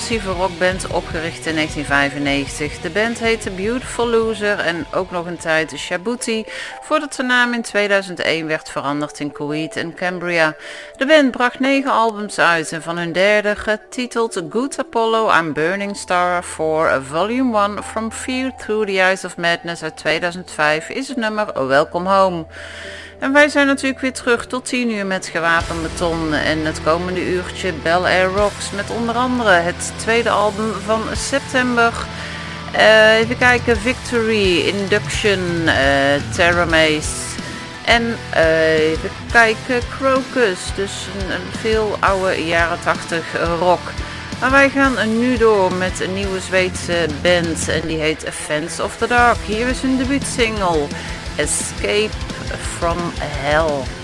Progressieve rockband opgericht in 1995. De band heette Beautiful Loser en ook nog een tijd Shabuti, voordat de naam in 2001 werd veranderd in Coheed en Cambria. De band bracht negen albums uit en van hun derde, getiteld Good Apollo I'm Burning Star 4 Volume 1 From Fear Through the Eyes of Madness uit 2005 is het nummer Welcome Home. En wij zijn natuurlijk weer terug tot 10 uur met gewapend beton. En het komende uurtje Bel Air Rocks met onder andere het tweede album van september. Uh, even kijken, Victory, Induction, uh, Terra Maze. En uh, even kijken, Crocus, dus een, een, veel oude jaren 80 rock. Maar wij gaan nu door met een nieuwe Zweedse band en die heet Fans of the Dark. Hier is hun debuutsingle, Escape from Hell.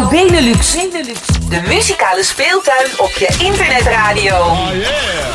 Benelux. De muzikale speeltuin op je internetradio. Oh yeah.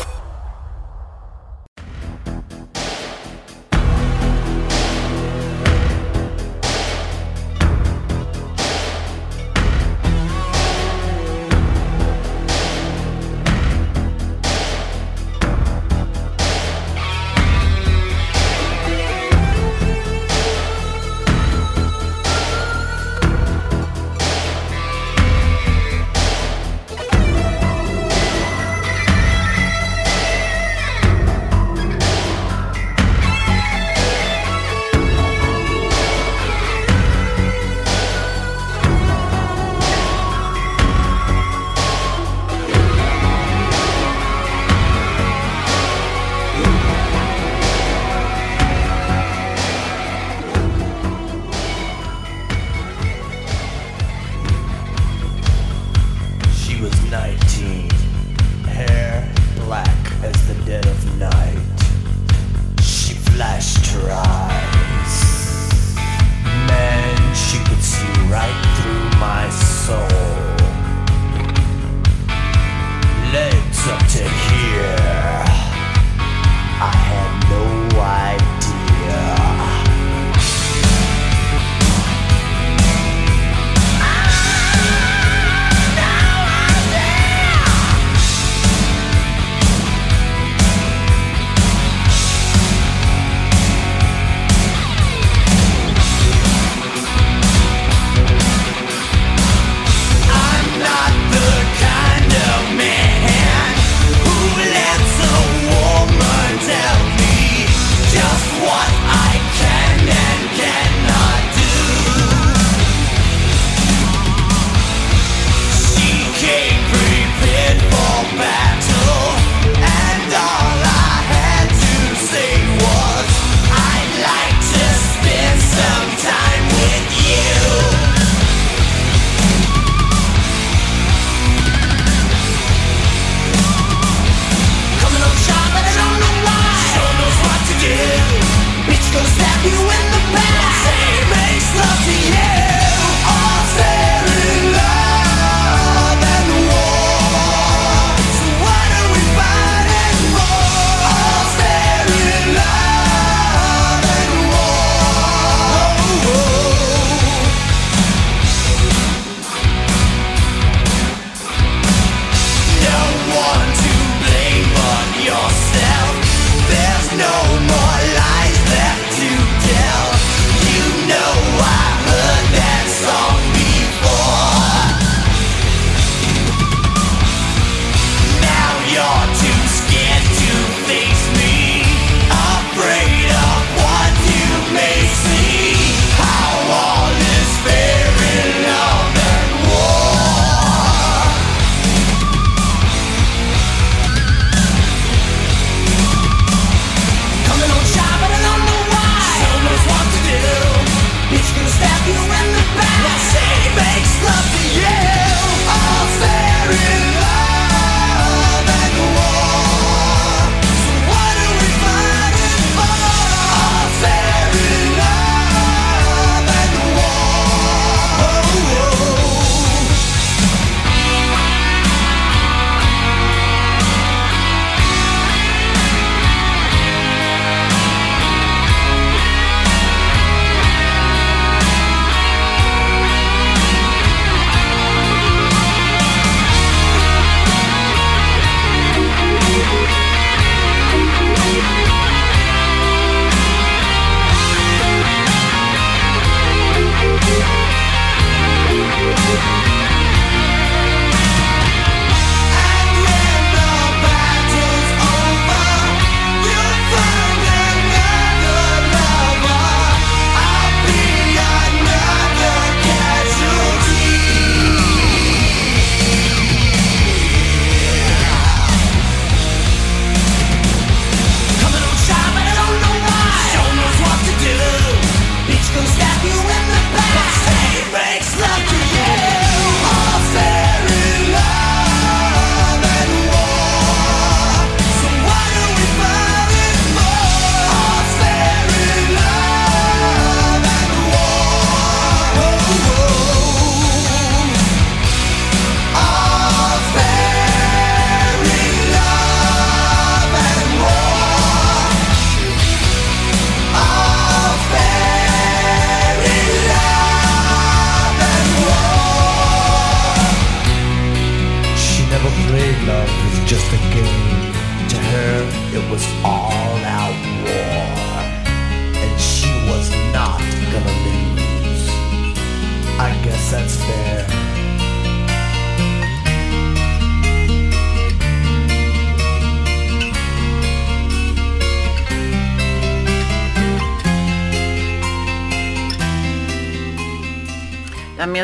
just a game.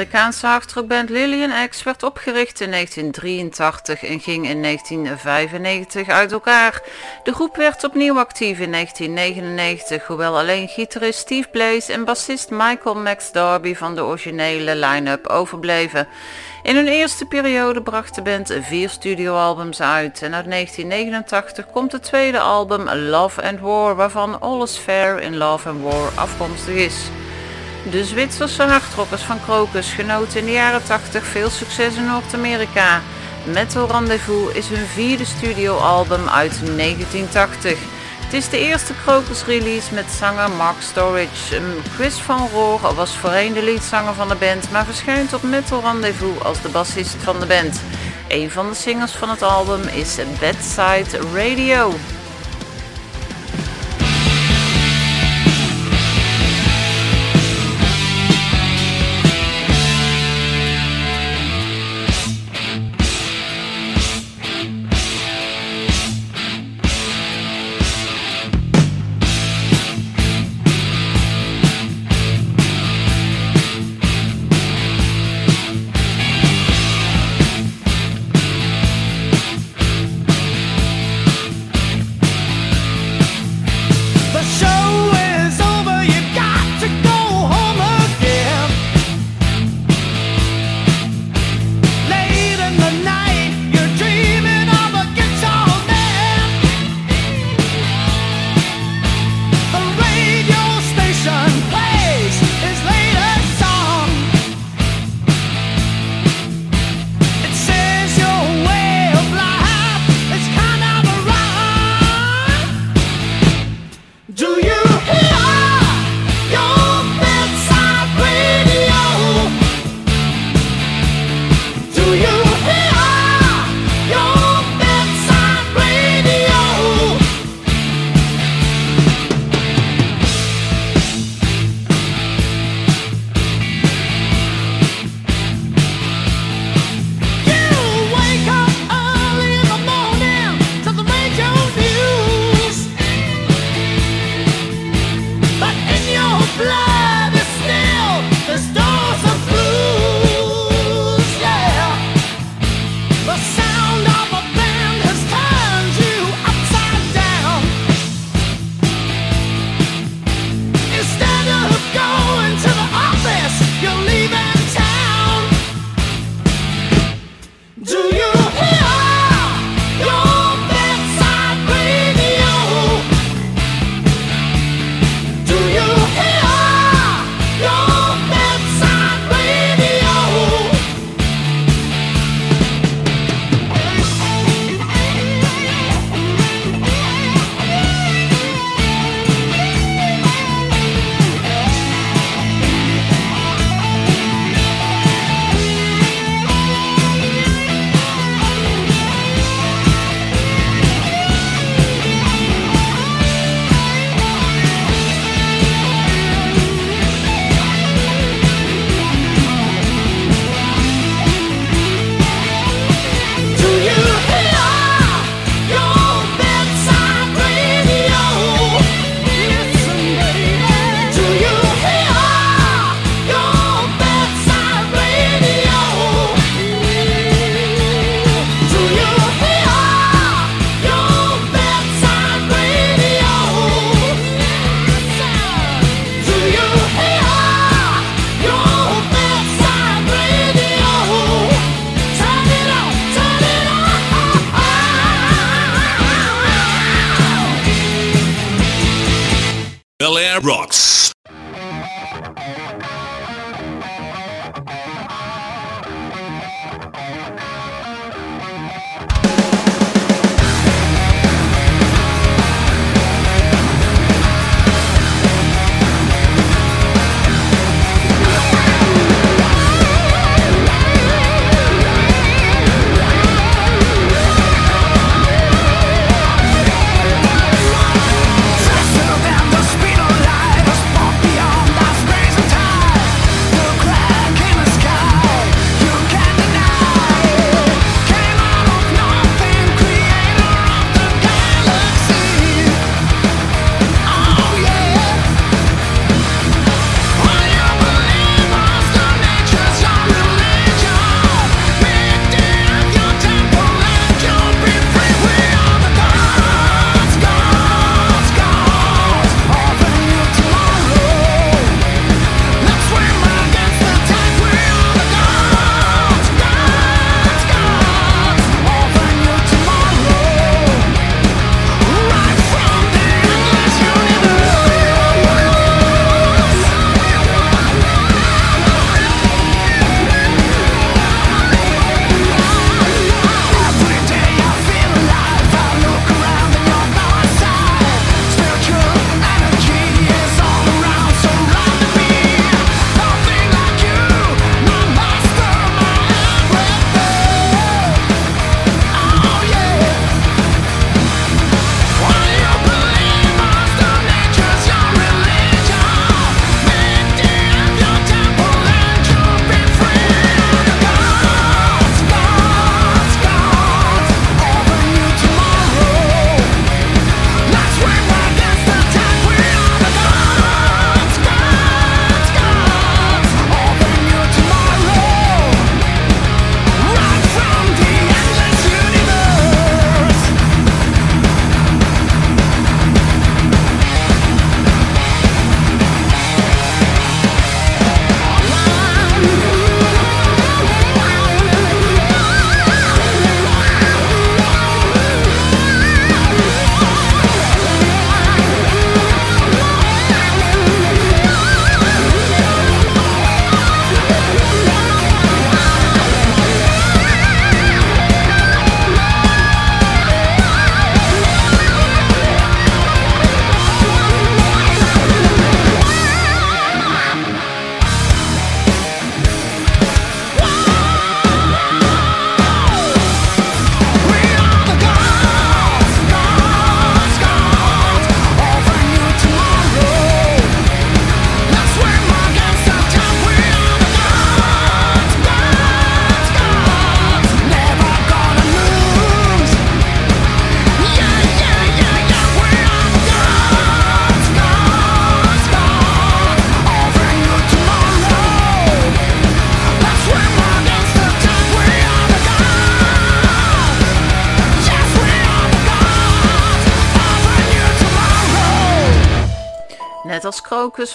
Amerikaanse hardrockband Lillian X werd opgericht in 1983 en ging in 1995 uit elkaar. De groep werd opnieuw actief in 1999, hoewel alleen gitarist Steve Blaze en bassist Michael Max Darby van de originele line-up overbleven. In hun eerste periode bracht de band vier studioalbums uit en uit 1989 komt het tweede album Love and War waarvan All is Fair in Love and War afkomstig is. De Zwitserse hardrockers van Crocus genoten in de jaren 80 veel succes in Noord-Amerika. Metal Rendezvous is hun vierde studioalbum uit 1980. Het is de eerste Crocus release met zanger Mark Storage. Chris van Roor was voorheen de leadzanger van de band, maar verschijnt op Metal Rendezvous als de bassist van de band. Een van de singles van het album is Bedside Radio.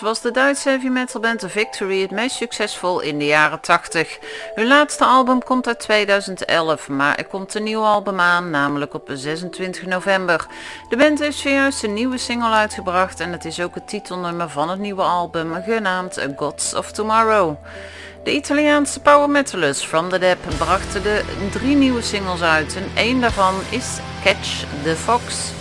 Was de Duitse heavy metal band The Victory het meest succesvol in de jaren 80. Hun laatste album komt uit 2011, maar er komt een nieuw album aan, namelijk op 26 november. De band heeft zojuist een nieuwe single uitgebracht en het is ook het titelnummer van het nieuwe album, genaamd Gods of Tomorrow. De Italiaanse power metalers From the Deep brachten de drie nieuwe singles uit en één daarvan is Catch the Fox.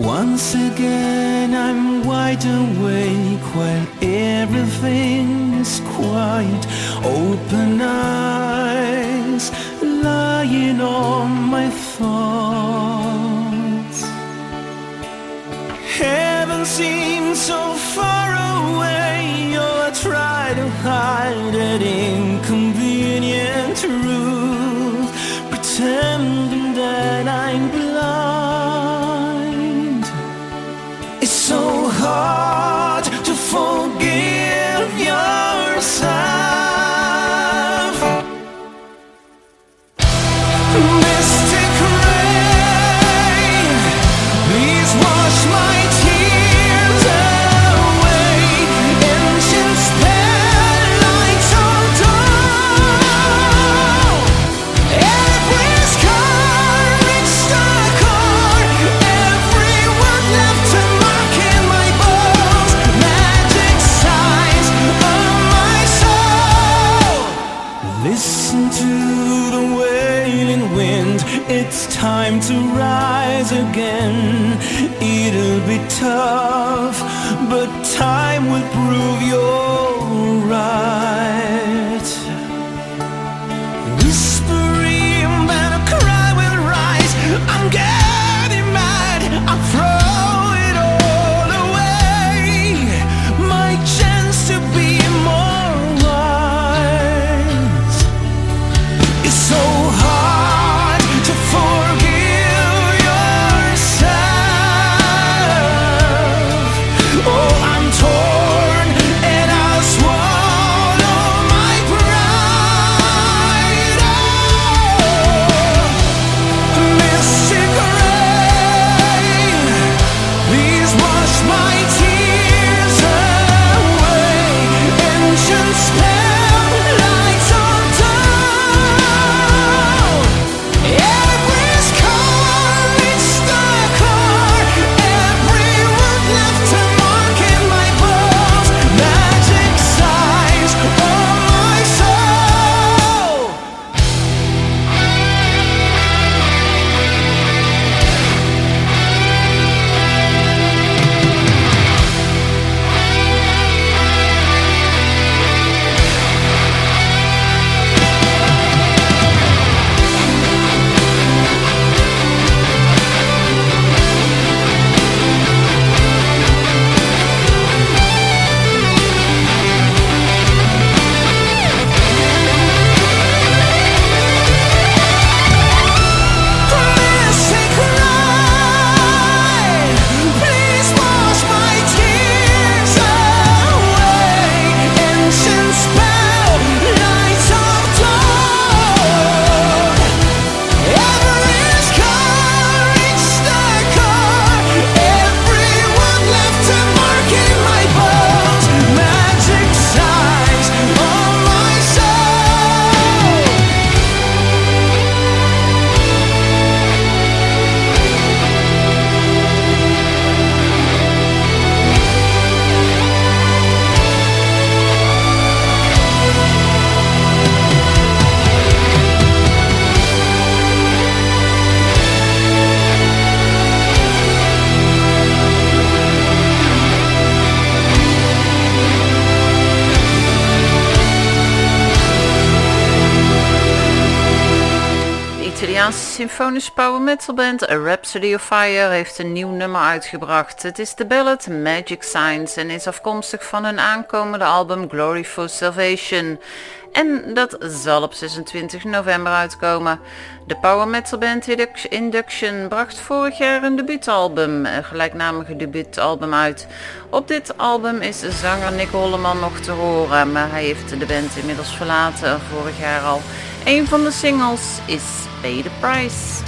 Once again I'm wide awake while everything is quiet. Open eyes lying on my thoughts. Heaven seems so far away, oh, I try to hide that inconvenient truth, pretending Italiaanse symfonische power metal band A Rhapsody of Fire heeft een nieuw nummer uitgebracht. Het is de ballad Magic Signs en is afkomstig van hun aankomende album Glory for Salvation. En dat zal op 26 november uitkomen. De power metal band Induc- Induction bracht vorig jaar een debuutalbum, een gelijknamige debuutalbum uit. Op dit album is zanger Nick Holleman nog te horen, maar hij heeft de band inmiddels verlaten vorig jaar al. Een van de singles is Pay the Price.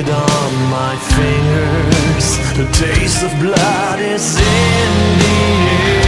it on my fingers. The taste of blood is in the air.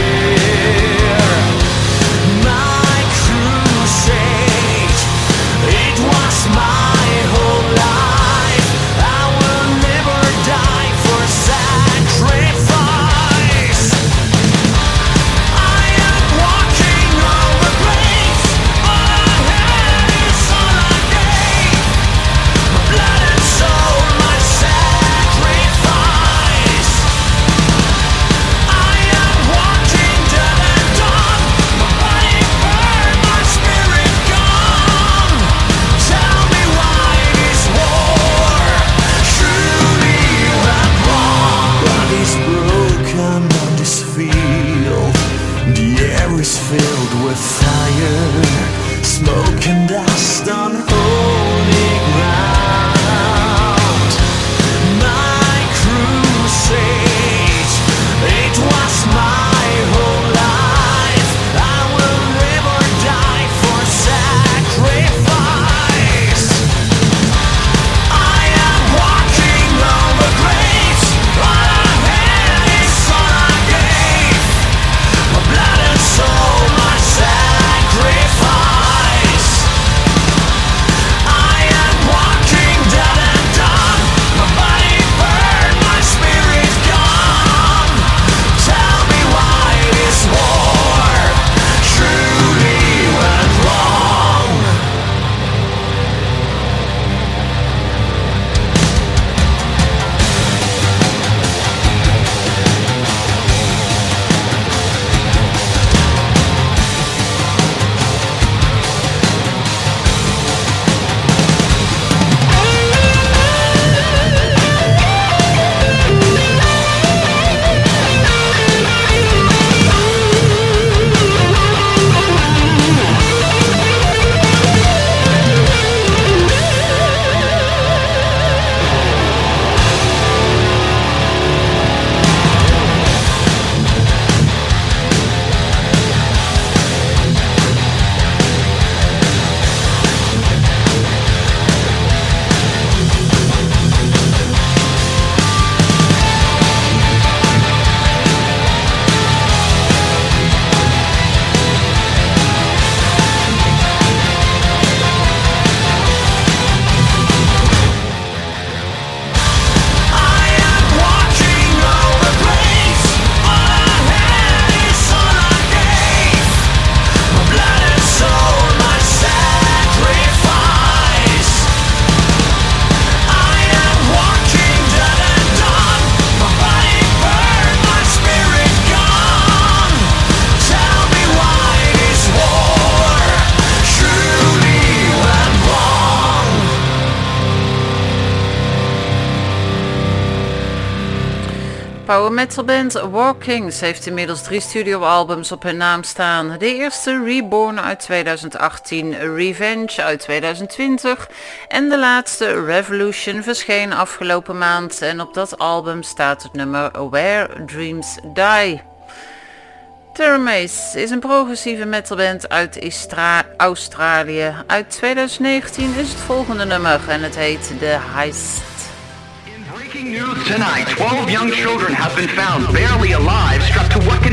metalband Walkings heeft inmiddels drie studioalbums op hun naam staan. De eerste Reborn uit 2018, Revenge uit 2020 en de laatste Revolution verscheen afgelopen maand en op dat album staat het nummer Where Dreams Die. Terramace is een progressieve metalband uit Australië. Uit 2019 is het volgende nummer en het heet The Heist. Breaking news tonight. Twelve young children have been found barely alive, strapped to what can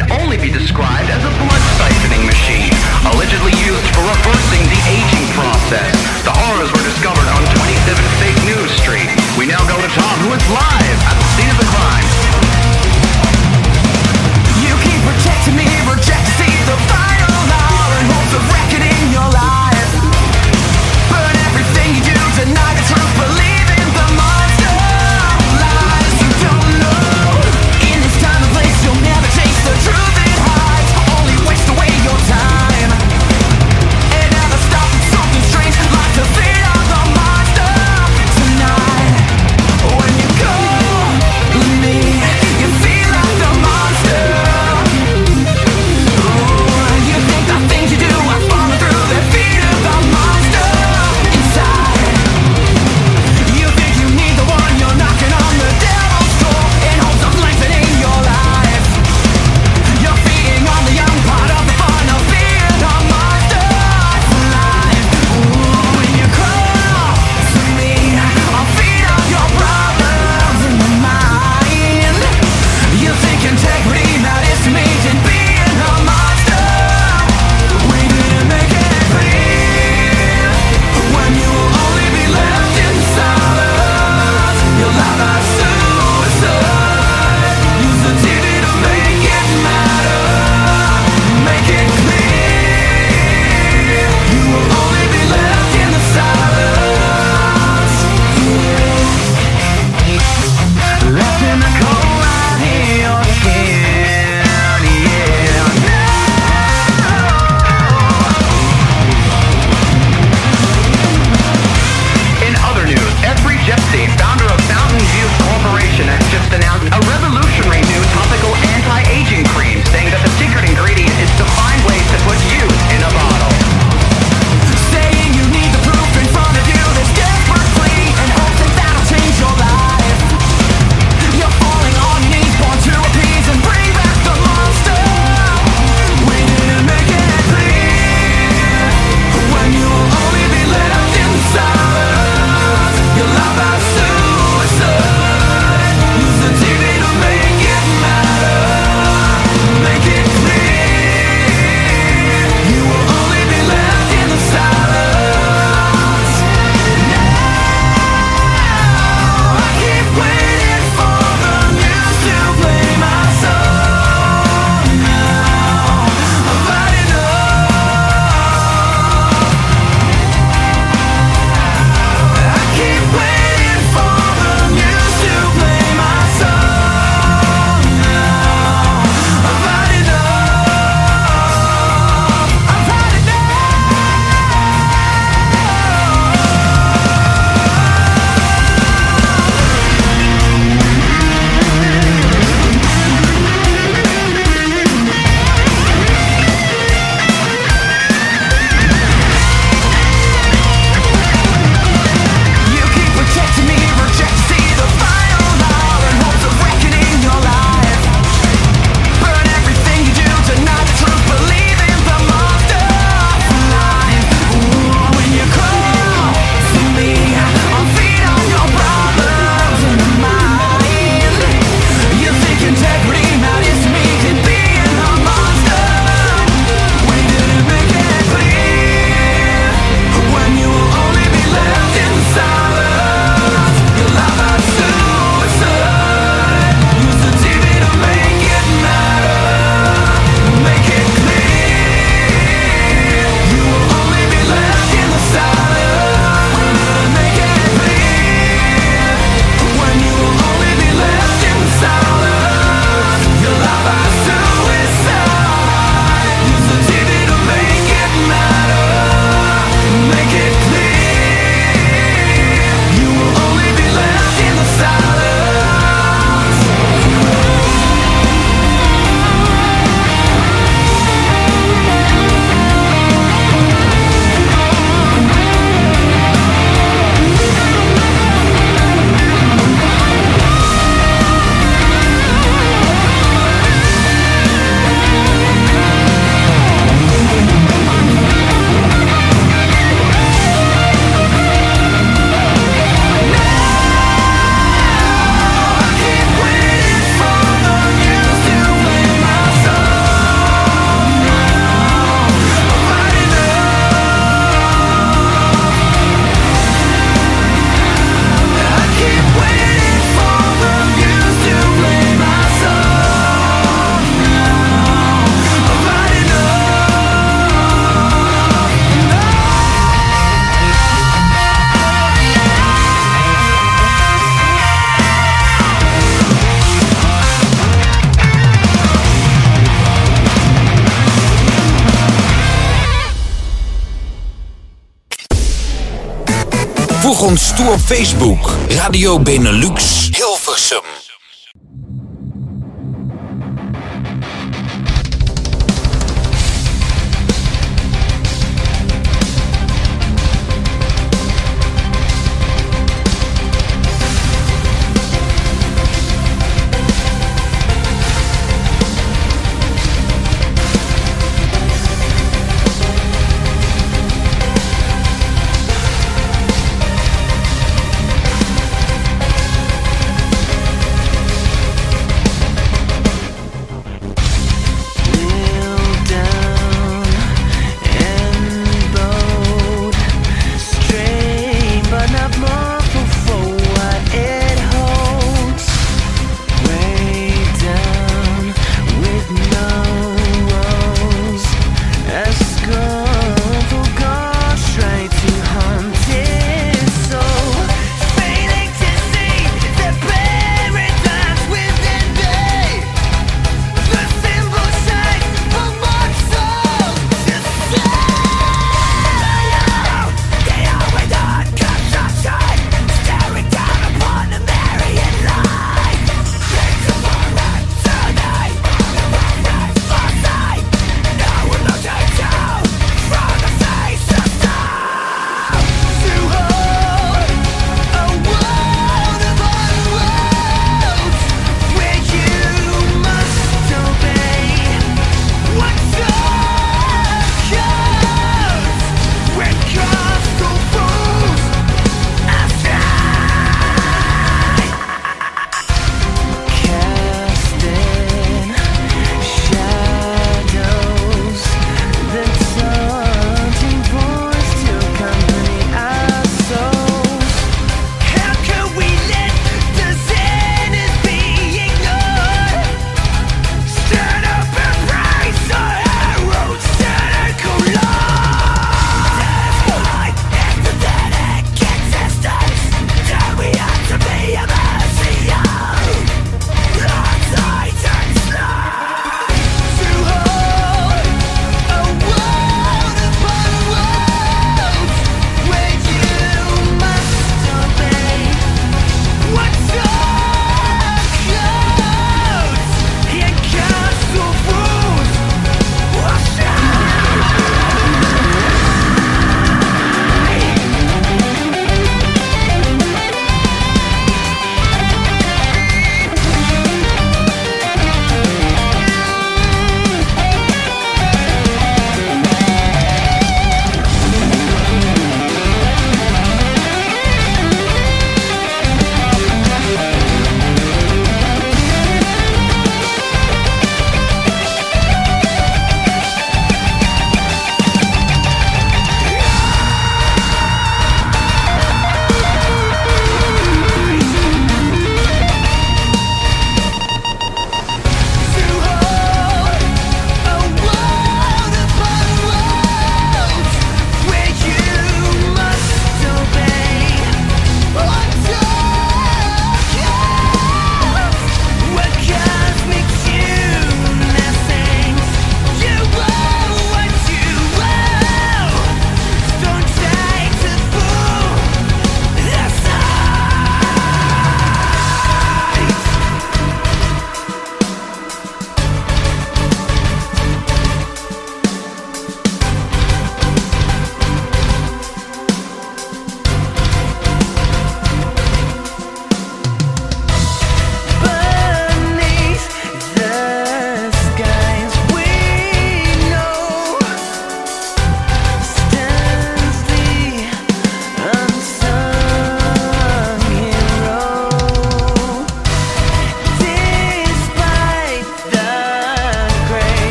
toe op Facebook. Radio Benelux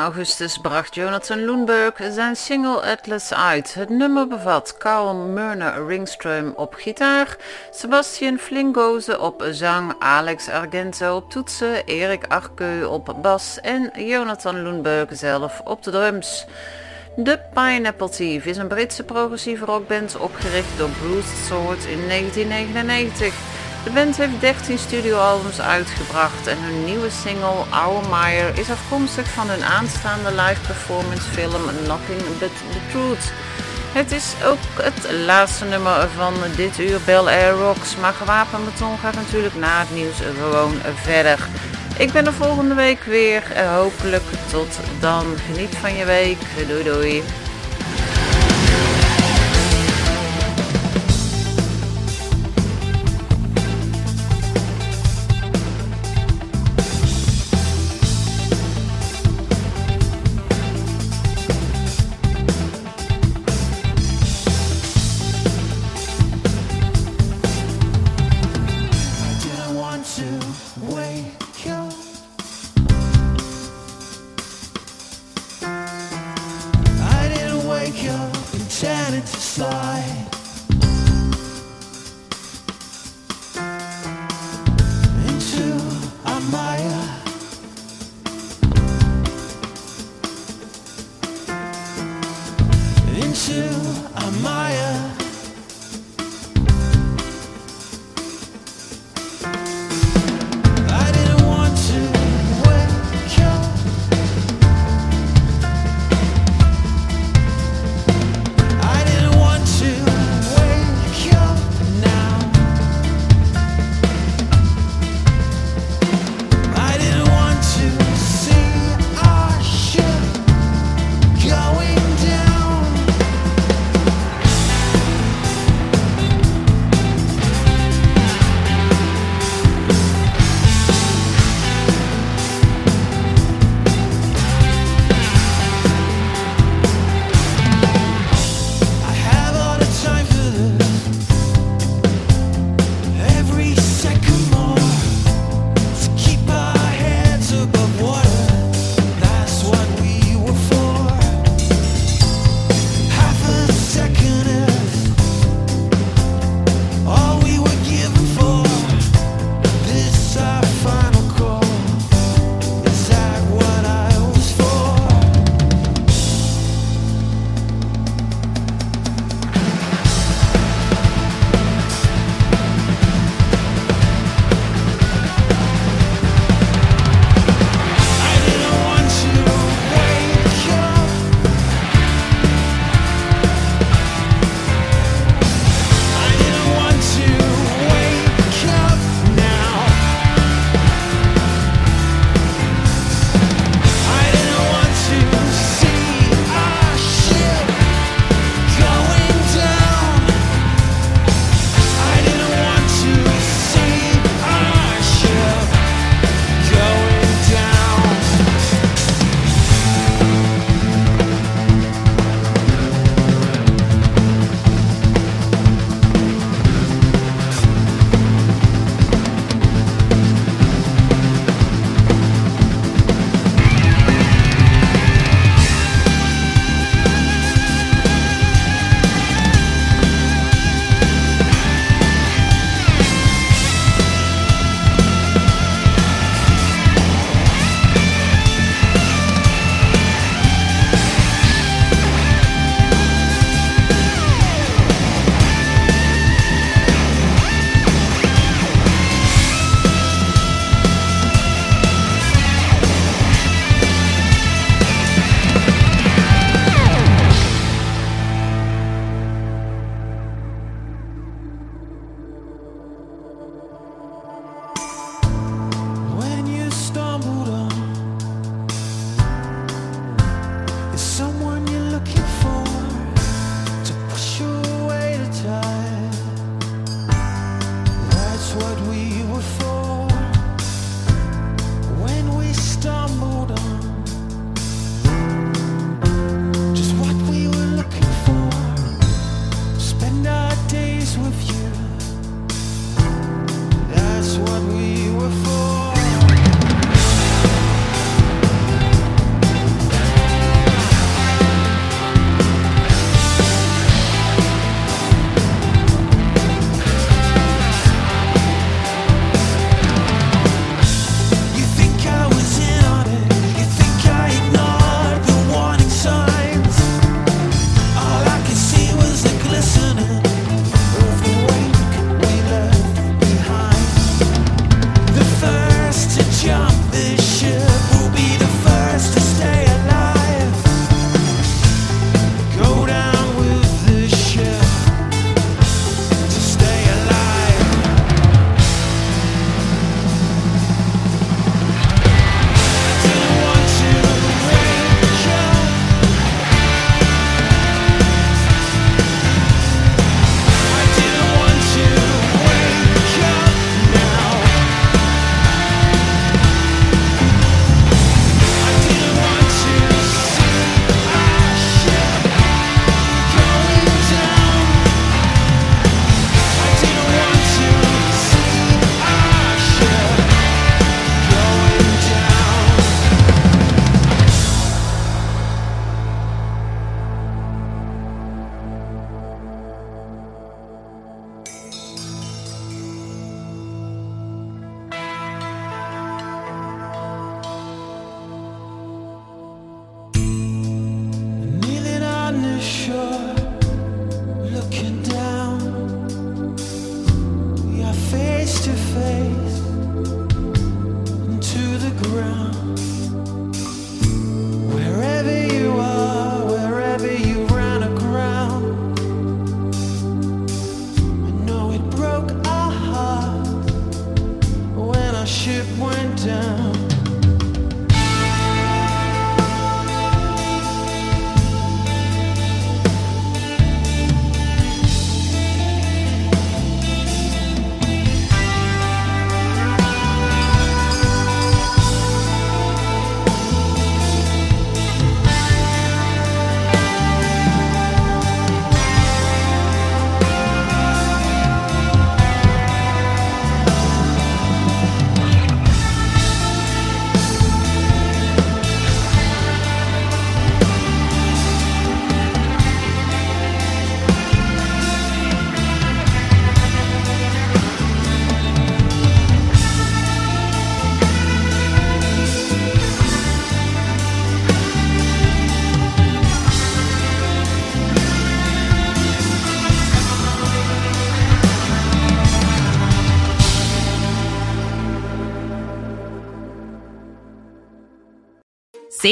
augustus bracht Jonathan Lundberg zijn single Atlas uit. Het nummer bevat Carl Murner Ringström op gitaar, Sebastian Flingoze op zang, Alex Argento op toetsen, Erik Arkeu op bas en Jonathan Lundberg zelf op de drums. The Pineapple Thief is een Britse progressieve rockband opgericht door Bruce Sword in 1999. De band heeft 13 studioalbums uitgebracht en hun nieuwe single Our Meyer is afkomstig van hun aanstaande live performance film Nothing But The Truth. Het is ook het laatste nummer van dit uur Bel Air Rocks, maar Gewapenbeton gaat natuurlijk na het nieuws gewoon verder. Ik ben er volgende week weer, hopelijk tot dan. Geniet van je week, doei doei.